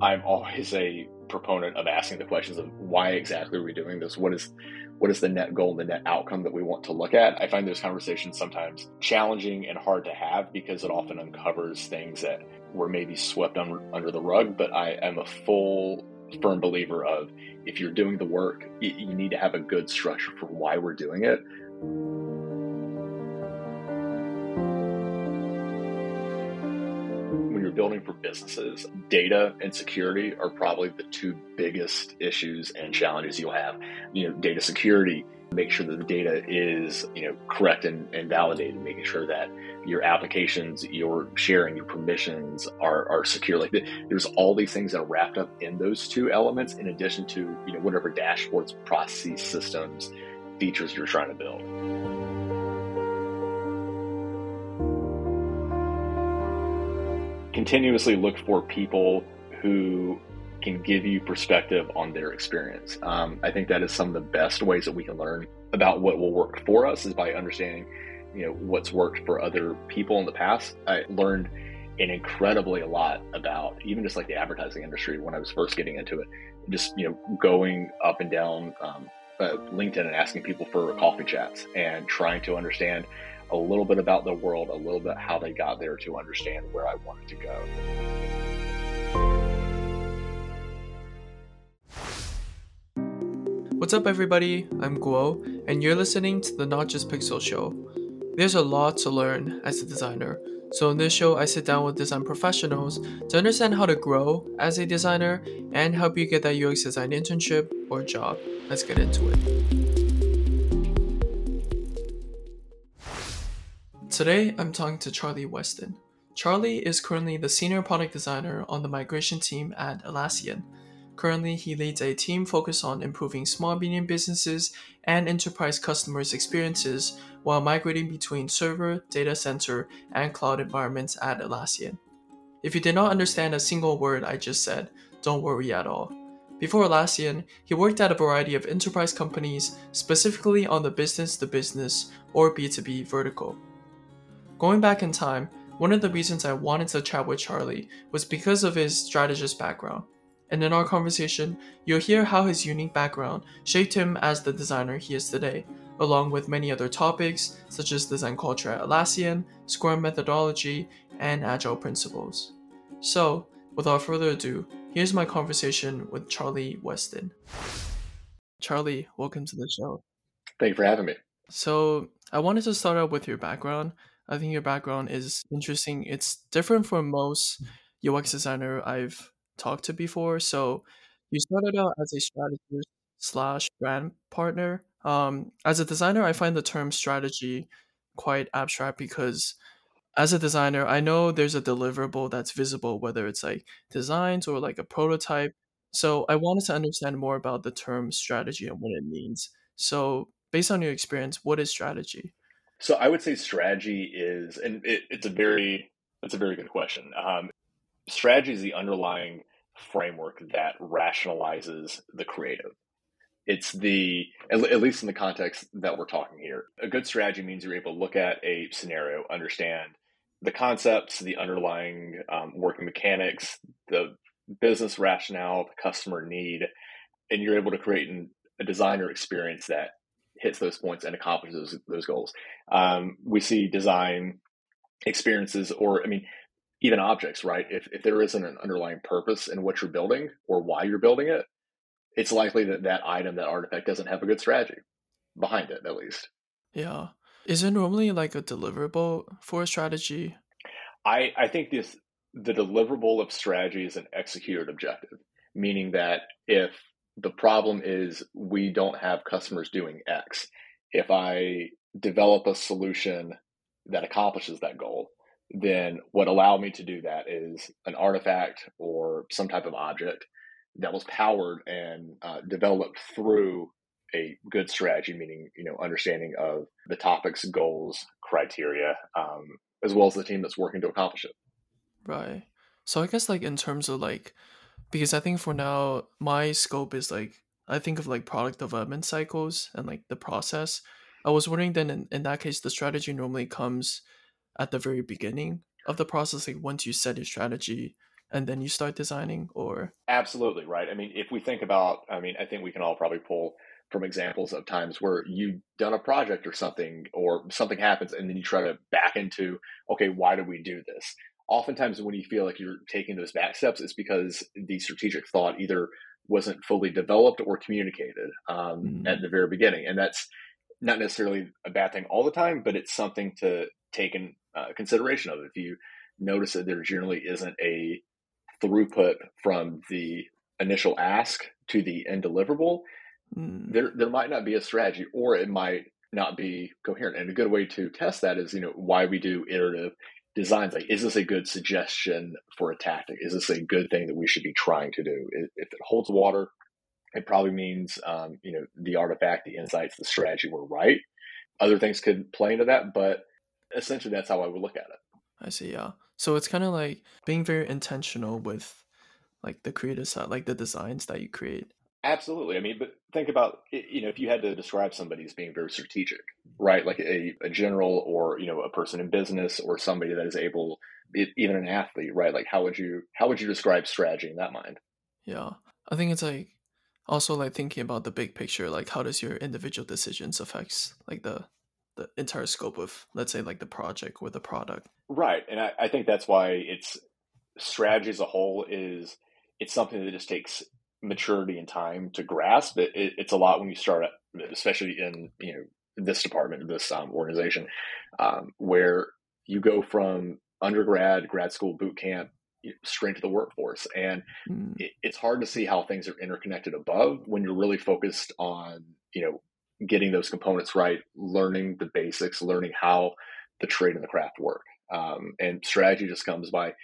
I'm always a proponent of asking the questions of why exactly are we doing this? What is what is the net goal and the net outcome that we want to look at? I find those conversations sometimes challenging and hard to have because it often uncovers things that were maybe swept under, under the rug. But I am a full firm believer of if you're doing the work, you need to have a good structure for why we're doing it. Building for businesses, data and security are probably the two biggest issues and challenges you'll have. You know, data security, make sure that the data is you know correct and, and validated making sure that your applications your sharing your permissions are, are secure like there's all these things that are wrapped up in those two elements in addition to you know whatever dashboards processes systems features you're trying to build continuously look for people who can give you perspective on their experience. Um, I think that is some of the best ways that we can learn about what will work for us is by understanding, you know, what's worked for other people in the past. I learned an incredibly a lot about even just like the advertising industry when I was first getting into it. Just you know, going up and down um, uh, LinkedIn and asking people for coffee chats and trying to understand a little bit about the world, a little bit how they got there to understand where I wanted to go. What's up, everybody? I'm Guo, and you're listening to the Not Just Pixel Show. There's a lot to learn as a designer, so in this show, I sit down with design professionals to understand how to grow as a designer and help you get that UX design internship or job. Let's get into it. Today, I'm talking to Charlie Weston. Charlie is currently the senior product designer on the migration team at Atlassian Currently, he leads a team focused on improving small medium businesses and enterprise customers' experiences while migrating between server, data center, and cloud environments at Atlassian. If you did not understand a single word I just said, don't worry at all. Before Atlassian, he worked at a variety of enterprise companies, specifically on the business to business or B2B vertical. Going back in time, one of the reasons I wanted to chat with Charlie was because of his strategist background. And in our conversation, you'll hear how his unique background shaped him as the designer he is today, along with many other topics such as design culture at Atlassian, Scrum methodology, and Agile principles. So, without further ado, here's my conversation with Charlie Weston. Charlie, welcome to the show. Thank you for having me. So, I wanted to start out with your background. I think your background is interesting. It's different from most UX designer I've talked to before. So you started out as a strategist slash brand partner. Um, as a designer, I find the term strategy quite abstract because as a designer, I know there's a deliverable that's visible, whether it's like designs or like a prototype. So I wanted to understand more about the term strategy and what it means. So based on your experience, what is strategy? So I would say strategy is, and it, it's a very, it's a very good question. Um, strategy is the underlying framework that rationalizes the creative. It's the, at least in the context that we're talking here, a good strategy means you're able to look at a scenario, understand the concepts, the underlying um, working mechanics, the business rationale, the customer need, and you're able to create an, a designer experience that hits those points and accomplishes those, those goals. Um, we see design experiences, or I mean, even objects, right? If, if there isn't an underlying purpose in what you're building or why you're building it, it's likely that that item, that artifact doesn't have a good strategy behind it, at least. Yeah. Is it normally like a deliverable for a strategy? I, I think this the deliverable of strategy is an executed objective, meaning that if the problem is we don't have customers doing X, if I develop a solution that accomplishes that goal, then what allowed me to do that is an artifact or some type of object that was powered and uh, developed through a good strategy, meaning you know understanding of the topics, goals, criteria, um, as well as the team that's working to accomplish it. Right. So I guess like in terms of like, because I think for now my scope is like I think of like product development cycles and like the process. I was wondering then in, in that case the strategy normally comes at the very beginning of the process like once you set your strategy and then you start designing or? Absolutely right? I mean if we think about i mean i think we can all probably pull from examples of times where you've done a project or something or something happens and then you try to back into okay why did we do this oftentimes when you feel like you're taking those back steps it's because the strategic thought either wasn't fully developed or communicated um, mm-hmm. at the very beginning and that's not necessarily a bad thing all the time but it's something to take in uh, consideration of if you notice that there generally isn't a throughput from the initial ask to the end deliverable mm. there there might not be a strategy or it might not be coherent and a good way to test that is you know why we do iterative designs like is this a good suggestion for a tactic? Is this a good thing that we should be trying to do? If it holds water it probably means um, you know the artifact the insights the strategy were right. Other things could play into that but essentially that's how i would look at it. I see yeah. So it's kind of like being very intentional with like the creative side like the designs that you create Absolutely. I mean, but think about you know if you had to describe somebody as being very strategic, right? Like a, a general or you know a person in business or somebody that is able, even an athlete, right? Like how would you how would you describe strategy in that mind? Yeah, I think it's like also like thinking about the big picture. Like how does your individual decisions affects like the the entire scope of let's say like the project or the product. Right, and I, I think that's why it's strategy as a whole is it's something that just takes maturity and time to grasp. It, it, it's a lot when you start, especially in you know this department, this um, organization, um, where you go from undergrad, grad school, boot camp, straight to the workforce, and mm. it, it's hard to see how things are interconnected above when you're really focused on you know getting those components right, learning the basics, learning how the trade and the craft work. Um, and strategy just comes by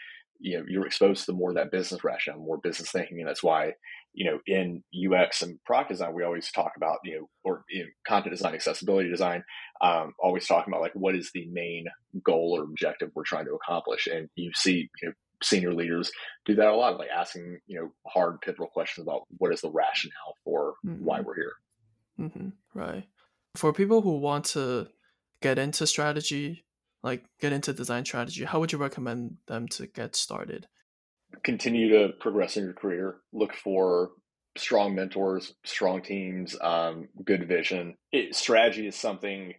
you know you're exposed to more of that business rationale, more business thinking, and that's why you know in UX and product design we always talk about you know or you know, content design, accessibility design, um, always talking about like what is the main goal or objective we're trying to accomplish, and you see you know, senior leaders do that a lot, like asking you know hard pivotal questions about what is the rationale for mm-hmm. why we're here. Mm-hmm. Right. For people who want to get into strategy like get into design strategy, how would you recommend them to get started? Continue to progress in your career. Look for strong mentors, strong teams, um, good vision. It, strategy is something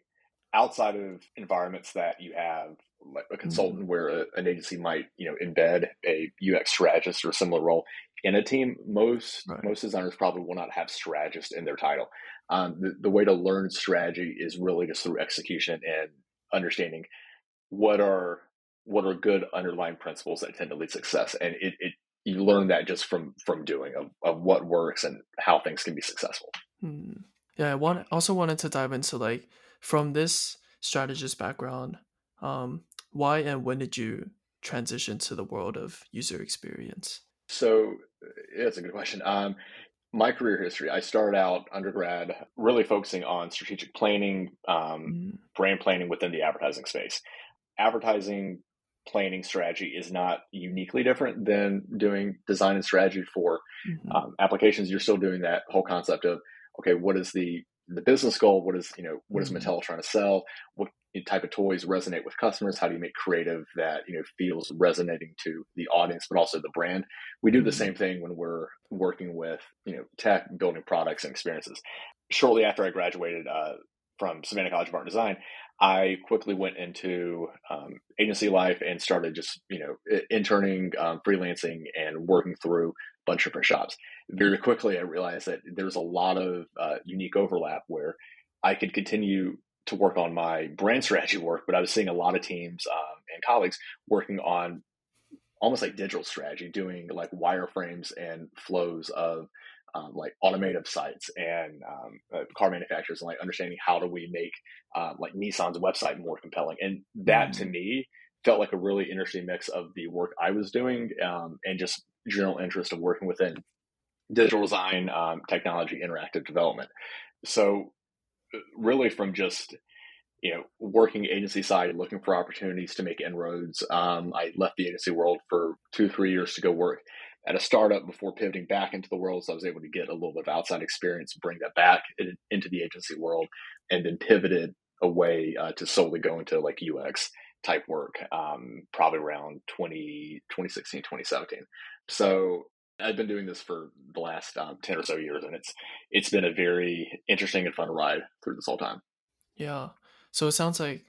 outside of environments that you have like a consultant mm-hmm. where a, an agency might you know embed a UX strategist or a similar role in a team. Most right. most designers probably will not have strategist in their title. Um, the, the way to learn strategy is really just through execution and understanding what are what are good underlying principles that tend to lead success? And it, it you learn that just from from doing of, of what works and how things can be successful. Hmm. yeah i want also wanted to dive into like from this strategist background um why and when did you transition to the world of user experience? So it's a good question. Um my career history, I started out undergrad really focusing on strategic planning, um, mm. brand planning within the advertising space advertising planning strategy is not uniquely different than doing design and strategy for mm-hmm. um, applications. You're still doing that whole concept of okay, what is the the business goal? What is you know what mm-hmm. is Mattel trying to sell? What type of toys resonate with customers? How do you make creative that you know feels resonating to the audience, but also the brand? We do the mm-hmm. same thing when we're working with you know tech, building products and experiences. Shortly after I graduated uh, from Savannah College of Art and Design, I quickly went into um, agency life and started just you know interning, um, freelancing, and working through a bunch of different shops. Very quickly, I realized that there's a lot of uh, unique overlap where I could continue to work on my brand strategy work, but I was seeing a lot of teams um, and colleagues working on almost like digital strategy, doing like wireframes and flows of um, like automotive sites and um, uh, car manufacturers and like understanding how do we make uh, like Nissan's website more compelling. And that mm. to me felt like a really interesting mix of the work I was doing um, and just general interest of working within digital design, um, technology, interactive development. So uh, really from just you know working agency side looking for opportunities to make inroads um, i left the agency world for two three years to go work at a startup before pivoting back into the world. So I was able to get a little bit of outside experience, bring that back in, into the agency world, and then pivoted away uh, to solely go into like UX. type work, um, probably around 20, 2016, 2017. So I've been doing this for the last um, 10 or so years, and it's it's been a very interesting and fun ride through this whole time. Yeah. So it sounds like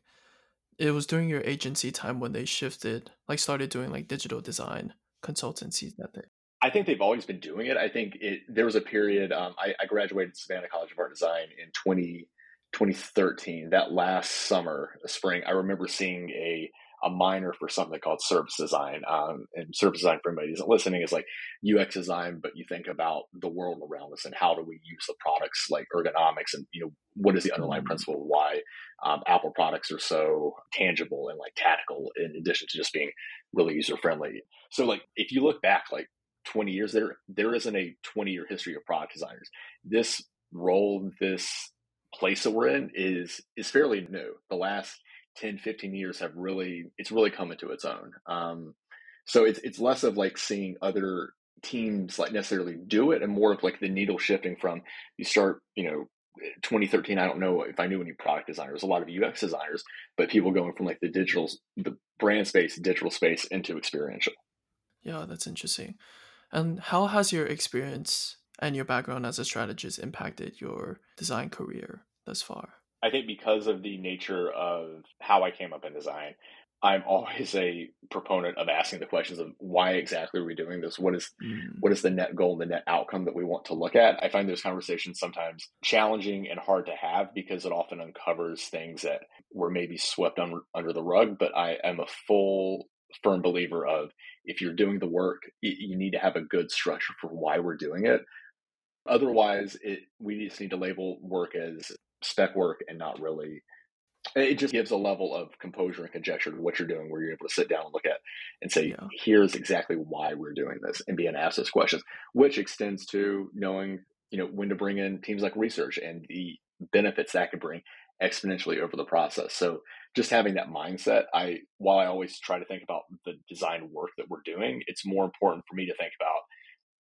it was during your agency time when they shifted, like started doing like digital design consultancies that they. I think they've always been doing it. I think it, there was a period. Um, I, I, graduated Savannah College of Art Design in 20, 2013. That last summer, spring, I remember seeing a a minor for something called service design. Um, and service design for anybody who's listening is like UX design, but you think about the world around us and how do we use the products like ergonomics and, you know, what is the underlying mm-hmm. principle of why um, Apple products are so tangible and like tactical in addition to just being really user friendly. So like, if you look back like 20 years, there, there isn't a 20 year history of product designers. This role, this place that we're in is, is fairly new. The last 10, 15 years have really, it's really come into its own. Um, so it's, it's less of like seeing other teams like necessarily do it and more of like the needle shifting from you start, you know, 2013, I don't know if I knew any product designers, a lot of UX designers, but people going from like the digital, the brand space, digital space into experiential. Yeah, that's interesting. And how has your experience and your background as a strategist impacted your design career thus far? I think because of the nature of how I came up in design, I'm always a proponent of asking the questions of why exactly are we doing this? What is mm. what is the net goal, the net outcome that we want to look at? I find those conversations sometimes challenging and hard to have because it often uncovers things that were maybe swept un- under the rug. But I am a full firm believer of if you're doing the work, you need to have a good structure for why we're doing it. Otherwise, it, we just need to label work as spec work and not really it just gives a level of composure and conjecture to what you're doing where you're able to sit down and look at and say yeah. here's exactly why we're doing this and being asked those questions which extends to knowing you know when to bring in teams like research and the benefits that could bring exponentially over the process so just having that mindset i while i always try to think about the design work that we're doing it's more important for me to think about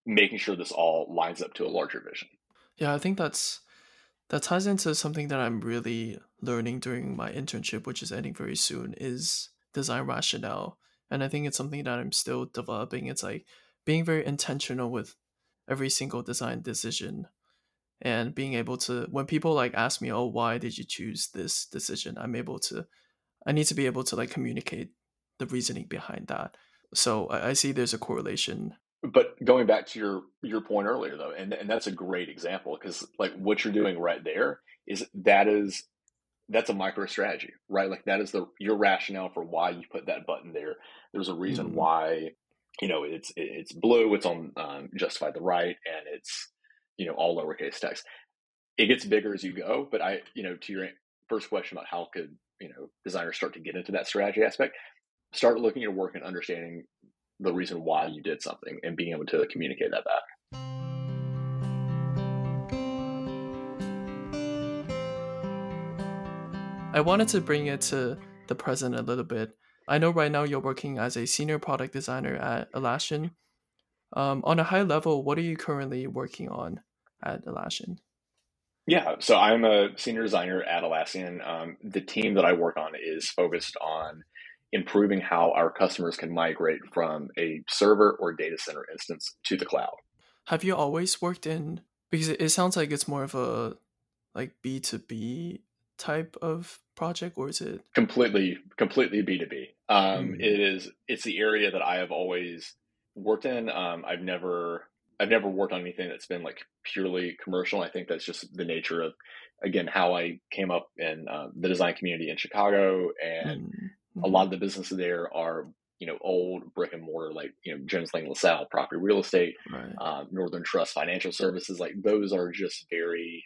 making sure this all lines up to a larger vision yeah i think that's that ties into something that I'm really learning during my internship, which is ending very soon, is design rationale. And I think it's something that I'm still developing. It's like being very intentional with every single design decision and being able to when people like ask me, "Oh, why did you choose this decision?" I'm able to I need to be able to like communicate the reasoning behind that. So I, I see there's a correlation but going back to your your point earlier though and, and that's a great example because like what you're doing right there is that is that's a micro strategy right? Like that is the your rationale for why you put that button there. There's a reason mm-hmm. why you know it's it's blue it's on um, justify the right and it's you know all lowercase text. It gets bigger as you go but i you know to your first question about how could you know designers start to get into that strategy aspect start looking at work and understanding the reason why you did something and being able to communicate that back. I wanted to bring it to the present a little bit. I know right now you're working as a senior product designer at Atlassian. Um, on a high level, what are you currently working on at Atlassian? Yeah, so I'm a senior designer at Atlassian. Um, the team that I work on is focused on improving how our customers can migrate from a server or data center instance to the cloud. Have you always worked in because it sounds like it's more of a like B2B type of project or is it completely completely B2B? Um, mm. it is it's the area that I have always worked in. Um, I've never I've never worked on anything that's been like purely commercial. I think that's just the nature of again how I came up in uh, the design community in Chicago and mm a lot of the businesses there are you know old brick and mortar like you know Jones Lang LaSalle property real estate, right. uh, Northern Trust financial services. Like those are just very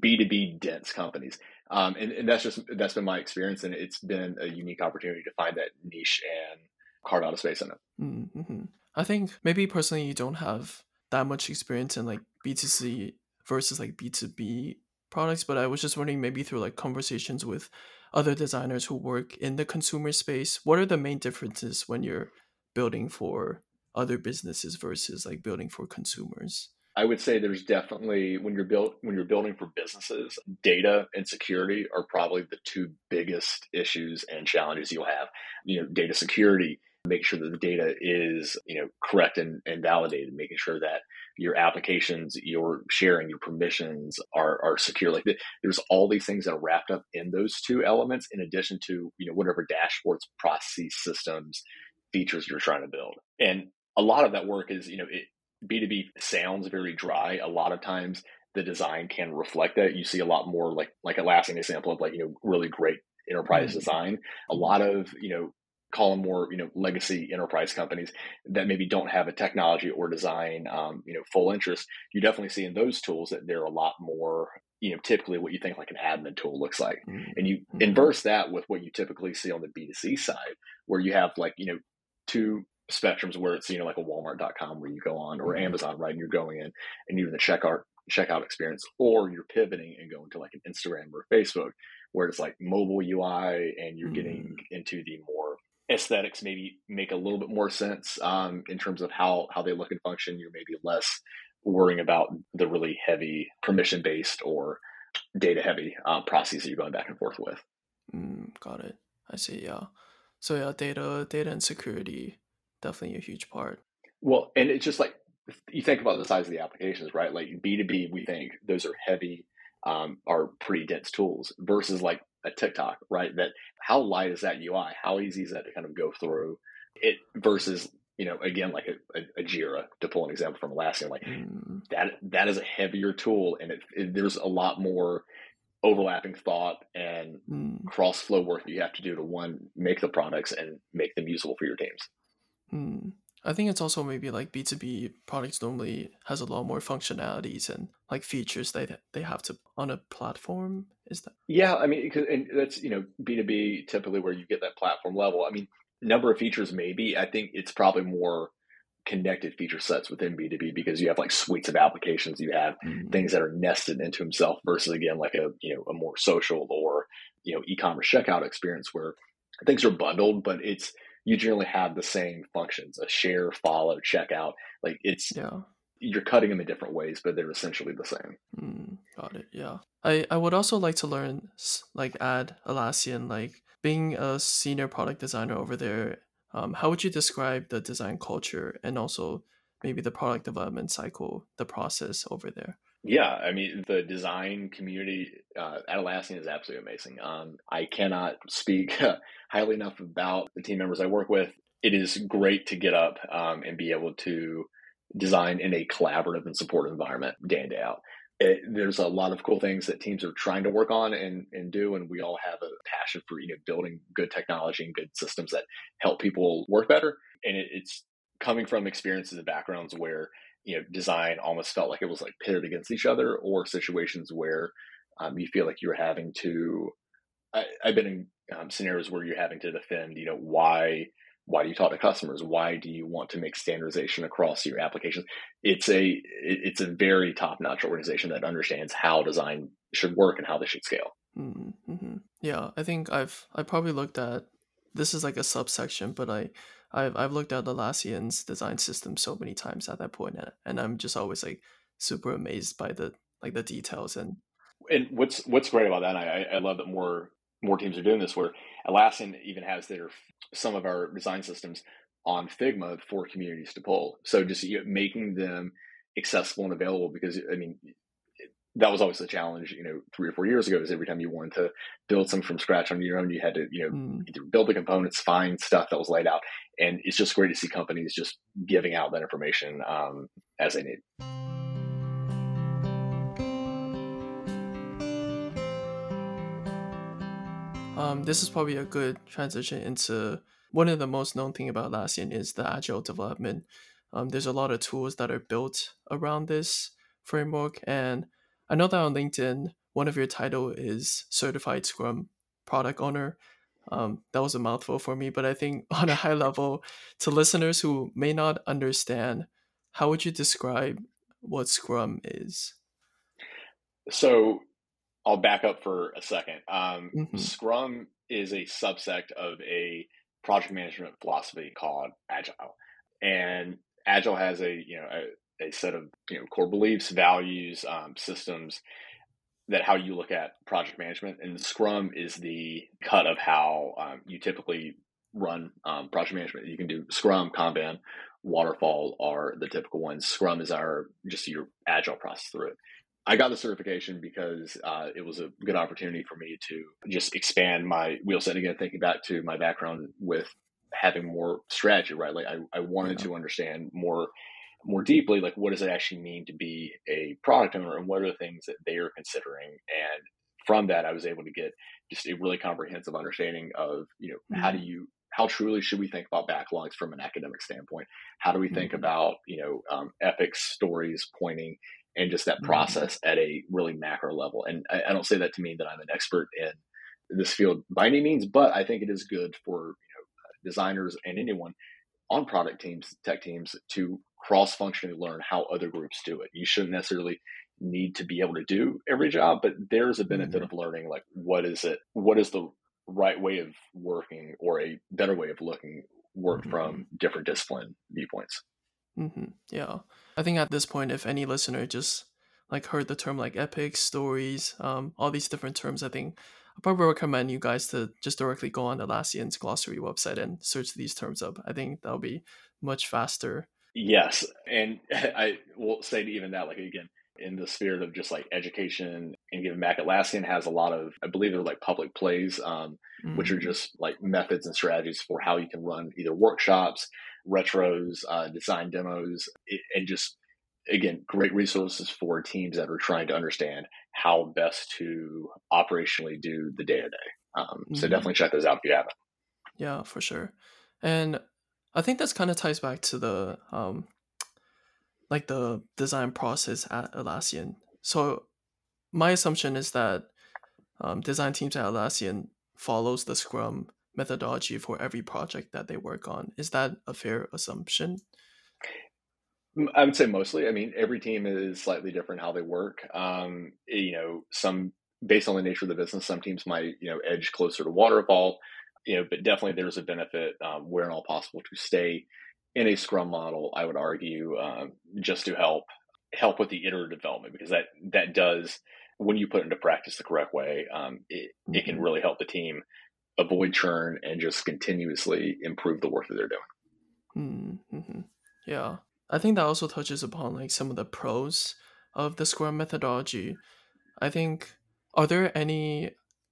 B two B dense companies, um, and, and that's just that's been my experience, and it's been a unique opportunity to find that niche and carve out a space in it. Mm-hmm. I think maybe personally you don't have that much experience in like B two C versus like B two B products, but I was just wondering maybe through like conversations with other designers who work in the consumer space, what are the main differences when you're building for other businesses versus like building for consumers? I would say there's definitely when you're built when you're building for businesses, data and security are probably the two biggest issues and challenges you'll have. You know, data security, make sure that the data is you know correct and, and validated, making sure that your applications, your sharing, your permissions are are secure. Like there's all these things that are wrapped up in those two elements, in addition to you know whatever dashboards, processes, systems, features you're trying to build. And a lot of that work is you know B2B sounds very dry. A lot of times the design can reflect that. You see a lot more like like a lasting example of like, you know, really great enterprise mm-hmm. design. A lot of, you know, call them more, you know, legacy enterprise companies that maybe don't have a technology or design, um, you know, full interest. You definitely see in those tools that they're a lot more, you know, typically what you think like an admin tool looks like. Mm-hmm. And you mm-hmm. inverse that with what you typically see on the B2C side, where you have like, you know, two spectrums where it's you know like a walmart.com where you go on or mm-hmm. amazon right and you're going in and you're in the checkout checkout experience or you're pivoting and going to like an instagram or facebook where it's like mobile ui and you're mm-hmm. getting into the more aesthetics maybe make a little bit more sense um, in terms of how how they look and function you're maybe less worrying about the really heavy permission based or data heavy um, processes you're going back and forth with mm, got it i see yeah so yeah data data and security definitely a huge part. Well, and it's just like you think about the size of the applications, right? Like B2B, we think those are heavy, um, are pretty dense tools versus like a TikTok, right? That how light is that UI? How easy is that to kind of go through it versus, you know, again, like a, a, a Jira to pull an example from Atlassian, like mm. that, that is a heavier tool and it, it, there's a lot more overlapping thought and mm. cross flow work that you have to do to one, make the products and make them usable for your teams. Hmm. I think it's also maybe like B2B products normally has a lot more functionalities and like features that they have to on a platform. Is that? Yeah, I mean, because and that's you know B2B typically where you get that platform level. I mean, number of features maybe. I think it's probably more connected feature sets within B2B because you have like suites of applications. You have mm-hmm. things that are nested into himself versus again like a you know a more social or you know e-commerce checkout experience where things are bundled, but it's you generally have the same functions a share follow checkout like it's yeah. you're cutting them in different ways but they're essentially the same. Mm, got it yeah. I i would also like to learn like add Atlassian like being a senior product designer over there um, how would you describe the design culture and also maybe the product development cycle the process over there? Yeah, I mean the design community uh, Atlassian is absolutely amazing. Um, I cannot speak highly enough about the team members I work with. It is great to get up um, and be able to design in a collaborative and supportive environment day in day out. It, there's a lot of cool things that teams are trying to work on and, and do, and we all have a passion for you know building good technology and good systems that help people work better. And it, it's coming from experiences and backgrounds where you know design almost felt like it was like pitted against each other or situations where um, you feel like you're having to I, have been in um, scenarios where you're having to defend you know why why do you talk to customers why do you want to make standardization across your applications it's a it's a very top-notch organization that understands how design should work and how they should scale mm-hmm. mm-hmm. yeah i think i've i probably looked at this is like a subsection but i I've I've looked at Atlassian's design system so many times at that point, and I'm just always like super amazed by the like the details and. And what's what's great about that, I I love that more more teams are doing this. Where Atlassian even has their some of our design systems on Figma for communities to pull. So just you know, making them accessible and available because I mean that was always the challenge, you know, three or four years ago is every time you wanted to build something from scratch on your own, you had to, you know, mm. either build the components, find stuff that was laid out. And it's just great to see companies just giving out that information um, as they need. Um, this is probably a good transition into one of the most known thing about Atlassian is the agile development. Um, there's a lot of tools that are built around this framework, and I know that on LinkedIn, one of your title is certified Scrum product owner. Um, that was a mouthful for me, but I think on a high level, to listeners who may not understand, how would you describe what Scrum is? So I'll back up for a second. Um, mm-hmm. Scrum is a subsect of a project management philosophy called Agile, and Agile has a you know a, a set of you know core beliefs, values, um, systems that how you look at project management. And Scrum is the cut of how um, you typically run um, project management. You can do Scrum, Kanban, Waterfall are the typical ones. Scrum is our just your agile process through it. I got the certification because uh, it was a good opportunity for me to just expand my wheel set again, thinking back to my background with having more strategy, right? Like I, I wanted yeah. to understand more more deeply, like what does it actually mean to be a product owner and what are the things that they are considering? And from that, I was able to get just a really comprehensive understanding of, you know, mm-hmm. how do mm-hmm. you, how truly should we think about backlogs from an academic standpoint? How do we think mm-hmm. about, you know, um, epics, stories, pointing, and just that mm-hmm. process at a really macro level? And I, I, don't say that to mean that I'm an expert in this field by any means, but I think it is good for, you know, designers and anyone on product teams, tech teams to cross functionally learn how other groups do it. You shouldn't necessarily need to be able to do every job, but there's a benefit mm-hmm. of learning like what is it, what is the right way of working or a better way of looking work mm-hmm. from different discipline viewpoints. Mm-hmm. Yeah. I think at this point, if any listener just like heard the term like epic stories, um, all these different terms, I think I probably recommend you guys to just directly go on Atlassian's glossary website and search these terms up. I think that'll be much faster. Yes. And I will say even that, like again, in the spirit of just like education and giving back, Atlassian has a lot of, I believe they're like public plays, um, mm-hmm. which are mm-hmm. just like methods and strategies for how you can run either workshops, retros, uh, design demos, and just again, great resources for teams that are trying to understand how best to operationally do the day to day. So mm-hmm. definitely check those out if you haven't. Yeah, for sure. And I think that's kind of ties back to the um, like the design process at Atlassian. So my assumption is that um, design teams at Atlassian follows the Scrum methodology for every project that they work on. Is that a fair assumption? I would say mostly. I mean, every team is slightly different how they work. Um, you know, some based on the nature of the business, some teams might you know edge closer to waterfall. You know, but definitely there's a benefit um, where and all possible to stay in a Scrum model. I would argue um, just to help help with the iterative development because that that does when you put into practice the correct way, um, it, it can mm-hmm. really help the team avoid churn and just continuously improve the work that they're doing. Mm-hmm. Yeah. I think that also touches upon like some of the pros of the Scrum methodology. I think are there any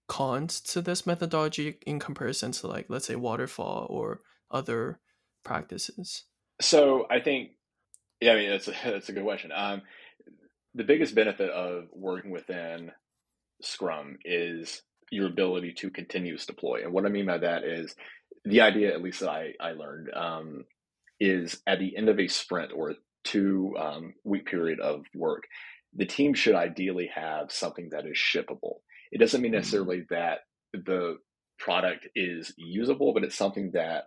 cons to this methodology in comparison to like let's say waterfall or other practices? So I think yeah, I mean that's a, that's a good question. Um, the biggest benefit of working within Scrum is your ability to continuous deploy. And what I mean by that is the idea, at least that I, I learned, um, is at the end of a sprint or two um, week period of work, the team should ideally have something that is shippable. It doesn't mean mm-hmm. necessarily that the product is usable, but it's something that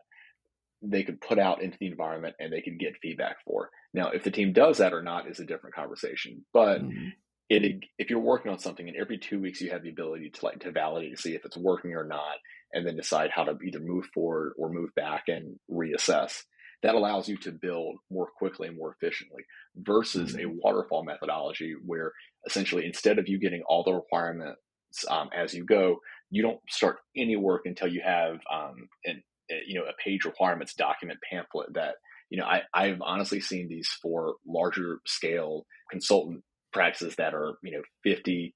they could put out into the environment and they could get feedback for. Now, if the team does that or not is a different conversation. But mm-hmm. it, if you're working on something and every two weeks you have the ability to like to validate to see if it's working or not, and then decide how to either move forward or move back and reassess that allows you to build more quickly and more efficiently versus a mm-hmm. waterfall methodology where essentially instead of you getting all the requirements um, as you go, you don't start any work until you have um, an, you know a page requirements document pamphlet that you know I, I've honestly seen these for larger scale consultant practices that are you know 50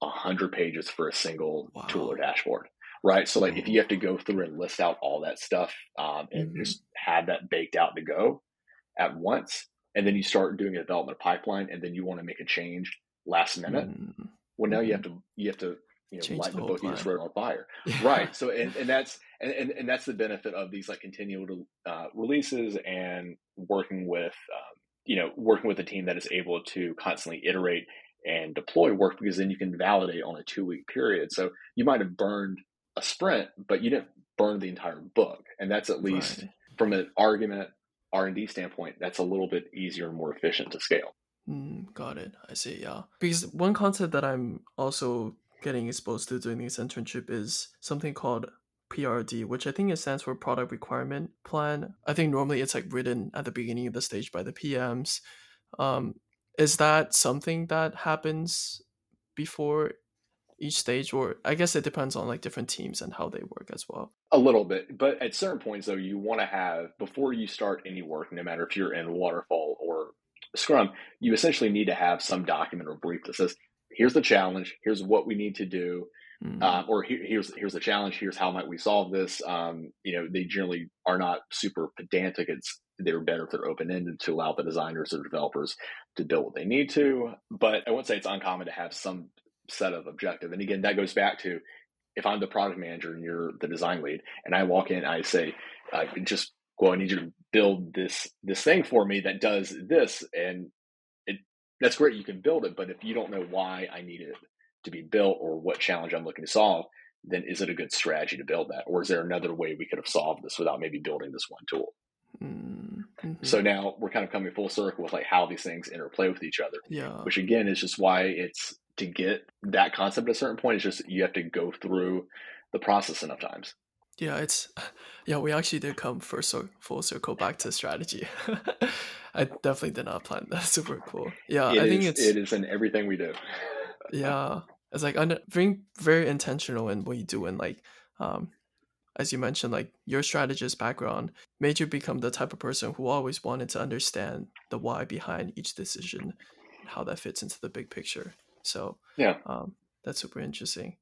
100 pages for a single wow. tool or dashboard right? So like if you have to go through and list out all that stuff um, and mm-hmm. just have that baked out to go at once, and then you start doing a development pipeline, and then you want to make a change last minute. Mm-hmm. Well, now you have to you have to you know Change light the, the book you just wrote on fire, yeah. right? So and, and that's and, and, and that's the benefit of these like continual uh, releases and working with um, you know working with a team that is able to constantly iterate and deploy work because then you can validate on a two week period. So you might have burned a sprint, but you didn't burn the entire book. And that's at least right. from an argument R and D standpoint, that's a little bit easier and more efficient to scale. Mm, got it. I see. Yeah, because one concept that I'm also getting exposed to during this internship is something called PRD, which I think it stands for Product Requirement Plan. I think normally it's like written at the beginning of the stage by the PMs. Um, is that something that happens before each stage, or I guess it depends on like different teams and how they work as well. A little bit, but at certain points though, you want to have before you start any work, no matter if you're in waterfall or Scrum, you essentially need to have some document or brief that says, "Here's the challenge. Here's what we need to do." Mm-hmm. Uh, or here, here's here's the challenge. Here's how might we solve this. Um, you know, they generally are not super pedantic. It's they're better if they're open ended to allow the designers or developers to build what they need to. But I wouldn't say it's uncommon to have some set of objective. And again, that goes back to if I'm the product manager and you're the design lead, and I walk in, and I say, uh, just well, I need you to build this this thing for me that does this, and that's great. You can build it, but if you don't know why I need it to be built or what challenge I'm looking to solve, then is it a good strategy to build that, or is there another way we could have solved this without maybe building this one tool? Mm-hmm. So now we're kind of coming full circle with like how these things interplay with each other. Yeah. Which again is just why it's to get that concept at a certain point. It's just you have to go through the process enough times. Yeah, it's yeah. We actually did come so full circle back to strategy. I definitely did not plan that. Super cool. Yeah, it I think it's it is in everything we do. yeah, it's like under, being very intentional in what you do, and like um, as you mentioned, like your strategist background made you become the type of person who always wanted to understand the why behind each decision, and how that fits into the big picture. So yeah, um, that's super interesting.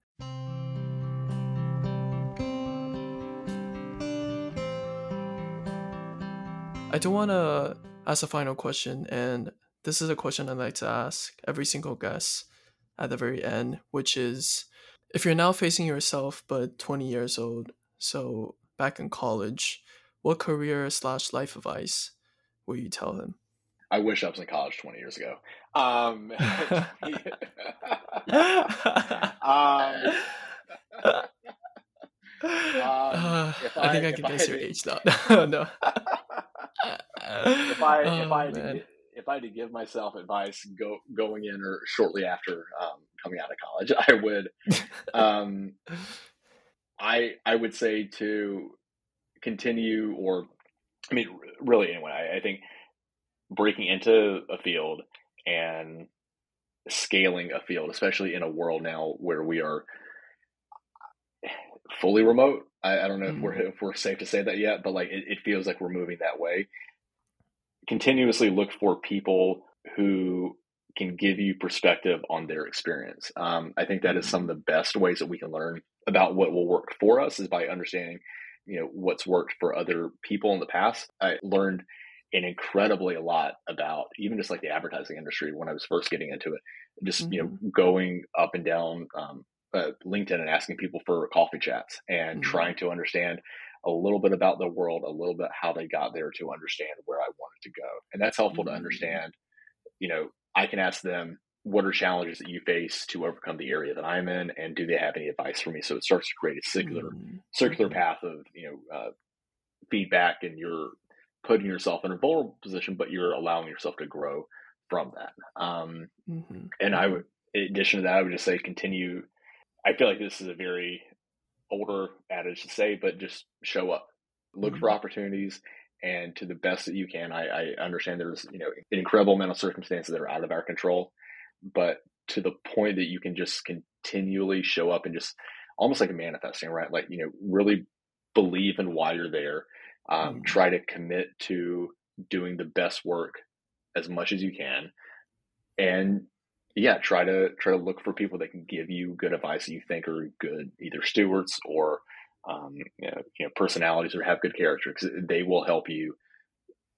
I don't want to ask a final question, and this is a question I like to ask every single guest at the very end, which is if you're now facing yourself but 20 years old, so back in college, what career slash life advice will you tell him? I wish I was in college 20 years ago. Um, um, uh, I think I, can guess your age now. no if I oh, if I had to, if I had to give myself advice go going in or shortly after um, coming out of college, I would um, I I would say to continue or I mean really anyway I, I think breaking into a field and scaling a field, especially in a world now where we are fully remote. I, I don't know mm. if we're mm-hmm. if we're safe to say that yet, but like it, it feels like we're moving that way continuously look for people who can give you perspective on their experience. Um, I think that is some of the best ways that we can learn about what will work for us is by understanding, you know, what's worked for other people in the past. I learned an incredibly a lot about even just like the advertising industry when I was first getting into it. Just mm-hmm. you know, mm-hmm. going up and down um, uh, LinkedIn and asking people for coffee chats and mm-hmm. trying to understand a little bit about the world, a little bit how they got there to understand where I wanted to go. And that's helpful mm-hmm. to understand. You know, I can ask them, what are challenges that you face to overcome the area that I'm in, and do they have any advice for me? So it starts to create a circular mm-hmm. circular mm-hmm. path of you know uh, feedback, and you're putting yourself in a vulnerable position, but you're allowing yourself to grow from that. Um, mm-hmm. And I would, in addition to that, I would just say continue. I feel like this is a very older adage to say, but just show up, look mm-hmm. for opportunities, and to the best that you can. I, I understand there's you know an incredible amount of circumstances that are out of our control, but to the point that you can just continually show up and just almost like a manifesting, right? Like you know, really believe in why you're there. Um, mm-hmm. Try to commit to doing the best work as much as you can, and yeah, try to try to look for people that can give you good advice that you think are good, either stewards or um, you, know, you know personalities or have good character, because they will help you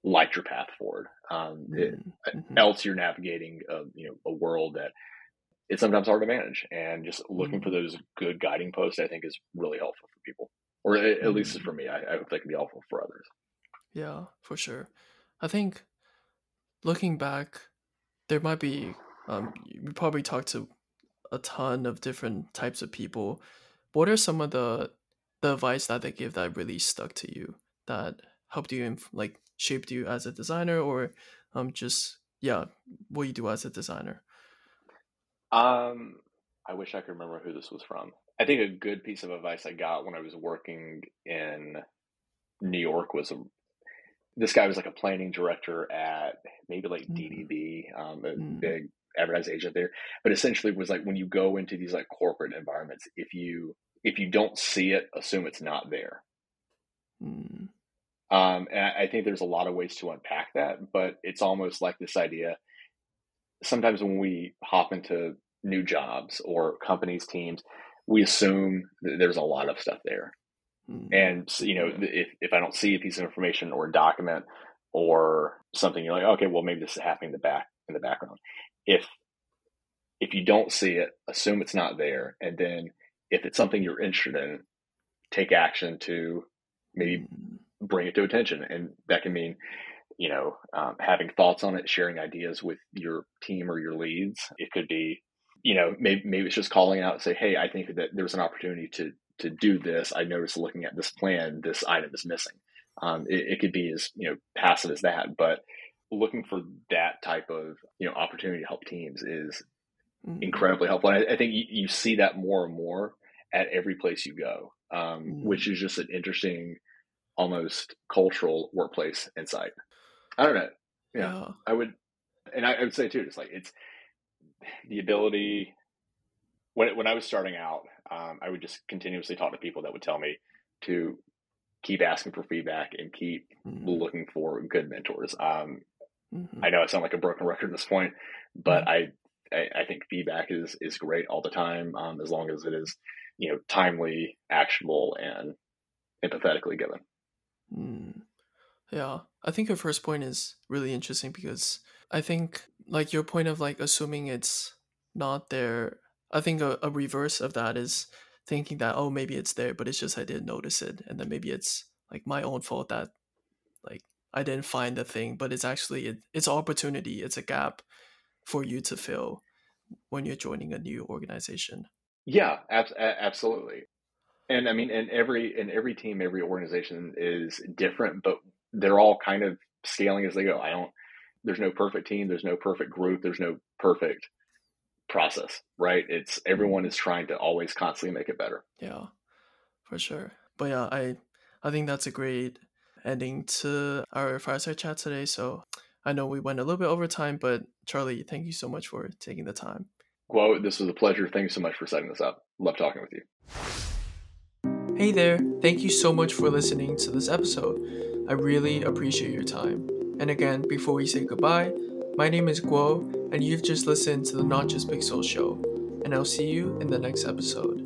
light your path forward. Um, it, mm-hmm. mm-hmm. Else, you're navigating a, you know a world that it's sometimes hard to manage, and just looking mm-hmm. for those good guiding posts, I think, is really helpful for people, or at, at least mm-hmm. for me. I, I hope that can be helpful for others. Yeah, for sure. I think looking back, there might be um, you probably talked to a ton of different types of people. What are some of the the advice that they give that really stuck to you that helped you like shaped you as a designer or um just yeah what you do as a designer um i wish i could remember who this was from i think a good piece of advice i got when i was working in new york was a, this guy was like a planning director at maybe like Mm. DDB, um, a Mm. big advertising agent there. But essentially, was like when you go into these like corporate environments, if you if you don't see it, assume it's not there. Mm. Um, and I, I think there's a lot of ways to unpack that, but it's almost like this idea. Sometimes when we hop into new jobs or companies, teams, we assume that there's a lot of stuff there. Mm. And you know, if if I don't see a piece of information or a document or something, you're like, okay, well, maybe this is happening in the back in the background. If if you don't see it, assume it's not there, and then if it's something you're interested in, take action to maybe bring it to attention, and that can mean, you know, um, having thoughts on it, sharing ideas with your team or your leads. It could be, you know, maybe maybe it's just calling out and say, hey, I think that there's an opportunity to to do this. I noticed looking at this plan, this item is missing. Um, it, it could be as you know passive as that, but looking for that type of you know opportunity to help teams is Mm. incredibly helpful. And I, I think you, you see that more and more at every place you go, um, Mm. which is just an interesting, almost cultural workplace insight. I don't know. Yeah, Yeah. I would, and I, I would say too, it's like it's the ability. When when I was starting out, um, I would just continuously talk to people that would tell me to keep asking for feedback and keep Mm. looking for good mentors. Um, Mhm. I know I sound like a broken record at this point, but I, I, I think feedback is is great all the time, um, as long as it is, you know, timely, actionable, and empathetically given. Mm. Yeah, I think your first point is really interesting because I think like your point of like assuming it's not there. I think a, a reverse of that is thinking that oh maybe it's there, but it's just I didn't notice it, and then maybe it's like my own fault that like I didn't find the thing, but it's actually it, it's opportunity, it's a gap for you to fill when you're joining a new organization. Yeah, ab- absolutely. And I mean, and every and every team, every organization is different, but they're all kind of scaling as they go. I don't. There's no perfect team. There's no perfect group. There's no perfect process, right? It's everyone is trying to always constantly make it better. Yeah, for sure. But yeah, I I think that's a great ending to our fireside chat today. So I know we went a little bit over time, but Charlie, thank you so much for taking the time. Well, this was a pleasure. Thank you so much for setting this up. Love talking with you. Hey there, thank you so much for listening to this episode. I really appreciate your time. And again, before we say goodbye, my name is Guo, and you've just listened to the Not Just Pixels show, and I'll see you in the next episode.